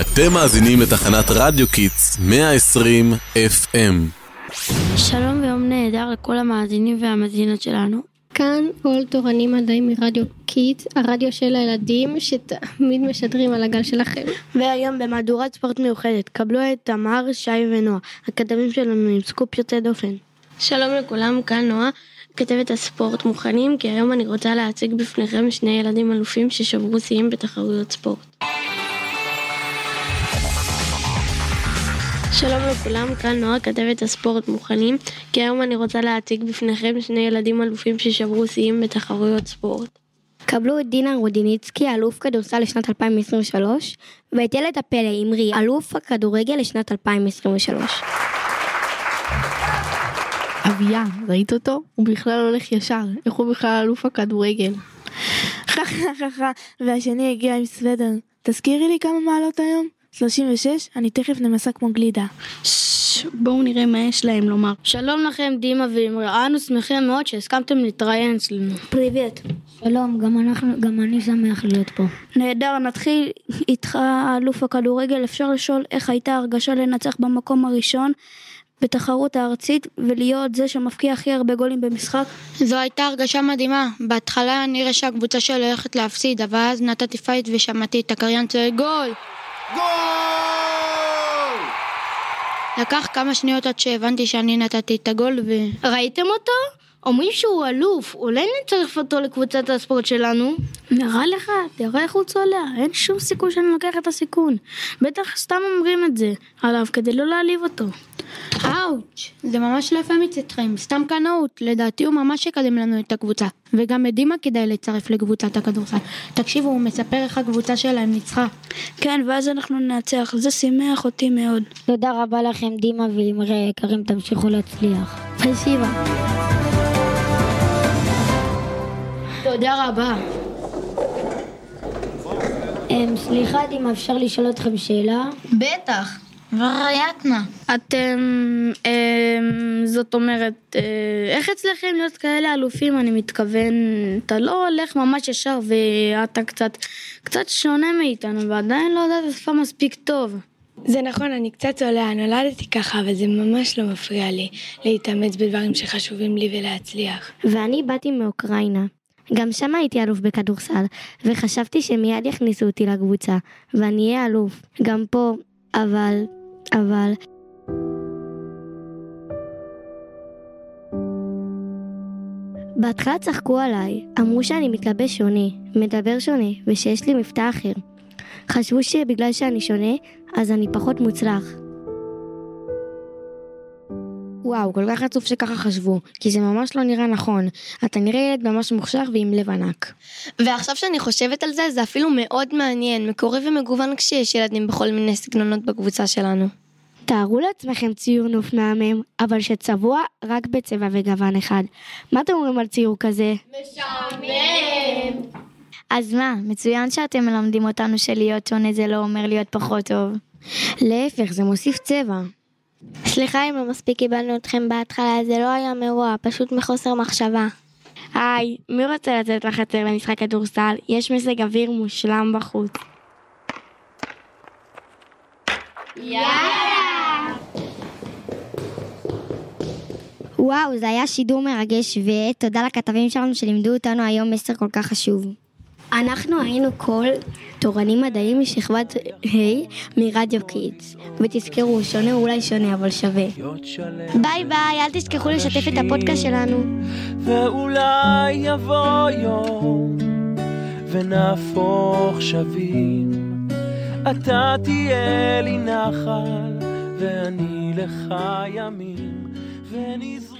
אתם מאזינים לתחנת רדיו Kids 120 FM. שלום ויום נהדר לכל המאזינים והמאזינות שלנו. כאן עול תורני מדעי מרדיו Kids, הרדיו של הילדים שתמיד משדרים על הגל שלכם. והיום במהדורת ספורט מיוחדת, קבלו את תמר, שי ונועה, הכתבים שלנו עם סקופ יוצא דופן. שלום לכולם, כאן נועה, כתבת הספורט מוכנים, כי היום אני רוצה להציג בפניכם שני ילדים אלופים ששברו שיאים בתחרויות ספורט. שלום לכולם, כאן נועה, כתבת הספורט מוכנים, כי היום אני רוצה להציג בפניכם שני ילדים אלופים ששברו שיאים בתחרויות ספורט. קבלו את דינה רודיניצקי, אלוף כדורסל לשנת 2023, ואת ילד הפלא אמרי, אלוף הכדורגל לשנת 2023. אביה, ראית אותו? הוא בכלל הולך ישר, איך הוא בכלל אלוף הכדורגל? חכככה, והשני הגיע עם סוודר. תזכירי לי כמה מעלות היום? 36, אני תכף נמסה כמו גלידה. בואו נראה מה יש להם לומר. שלום לכם, דימה ואמרי, אנו שמחים מאוד שהסכמתם להתראיין אצלנו. привет. שלום, גם, אנחנו, גם אני שמח להיות פה. נהדר, נתחיל איתך, אלוף הכדורגל. אפשר לשאול איך הייתה הרגשה לנצח במקום הראשון בתחרות הארצית ולהיות זה שמבקיע הכי הרבה גולים במשחק? זו הייתה הרגשה מדהימה. בהתחלה נראה שהקבוצה שלי הולכת להפסיד, אבל אז נתתי fight ושמעתי את הקריין צועק גול! גול! לקח כמה שניות עד שהבנתי שאני נתתי את הגול ו... ראיתם אותו? אומרים שהוא אלוף, אולי נצרף אותו לקבוצת הספורט שלנו? נראה לך? תראה איך הוא צולע, אין שום סיכוי שאני לוקח את הסיכון. בטח סתם אומרים את זה עליו כדי לא להעליב אותו. אאוץ', זה ממש לא יפה מצדכם, סתם קנאות, לדעתי הוא ממש יקדם לנו את הקבוצה. וגם את דימה כדאי לצרף לקבוצת הכדורסל. תקשיבו, הוא מספר איך הקבוצה שלהם ניצחה. כן, ואז אנחנו ננצח, זה שימח אותי מאוד. תודה רבה לכם, דימה ואמרי היקרים, תמשיכו להצליח. פסיבה. תודה רבה. אמ, סליחה, דימה, אפשר לשאול אתכם שאלה? בטח, ורייתנה. אתם, אמ, זאת אומרת, אה, איך אצלכם להיות כאלה אלופים? אני מתכוון, אתה לא הולך ממש ישר ואתה קצת, קצת שונה מאיתנו ועדיין לא יודעת שפה מספיק טוב. זה נכון, אני קצת צולע, נולדתי ככה, אבל זה ממש לא מפריע לי להתאמץ בדברים שחשובים לי ולהצליח. ואני באתי מאוקראינה. גם שם הייתי אלוף בכדורסל, וחשבתי שמיד יכניסו אותי לקבוצה, ואני אהיה אלוף. גם פה, אבל... אבל... בהתחלה צחקו עליי, אמרו שאני מתלבש שונה, מדבר שונה, ושיש לי מבטא אחר. חשבו שבגלל שאני שונה, אז אני פחות מוצלח. וואו, כל כך עצוב שככה חשבו, כי זה ממש לא נראה נכון. אתה נראה ילד ממש מוכשר ועם לב ענק. ועכשיו שאני חושבת על זה, זה אפילו מאוד מעניין, מקורי ומגוון כשיש ילדים בכל מיני סגנונות בקבוצה שלנו. תארו לעצמכם ציור נוף מהמם, אבל שצבוע רק בצבע וגוון אחד. מה אתם אומרים על ציור כזה? משעמם! אז מה, מצוין שאתם מלמדים אותנו שלהיות שונה זה לא אומר להיות פחות טוב. להפך, זה מוסיף צבע. סליחה אם לא מספיק קיבלנו אתכם בהתחלה, זה לא היה מרוע, פשוט מחוסר מחשבה. היי, מי רוצה לצאת לחצר למשחק כדורסל? יש מזג אוויר מושלם בחוץ. וואו, זה היה שידור מרגש, ותודה לכתבים שלנו שלימדו אותנו היום מסר כל כך חשוב. אנחנו היינו כל תורנים מדעיים משכבת ה' מרדיו קידס. ותזכרו, שונה אולי שונה, אבל שווה. ביי ביי, אל תשכחו לשתף את הפודקאסט שלנו. ואולי יבוא יום ונהפוך שווים. אתה תהיה לי נחל ואני לך ימים ונזרום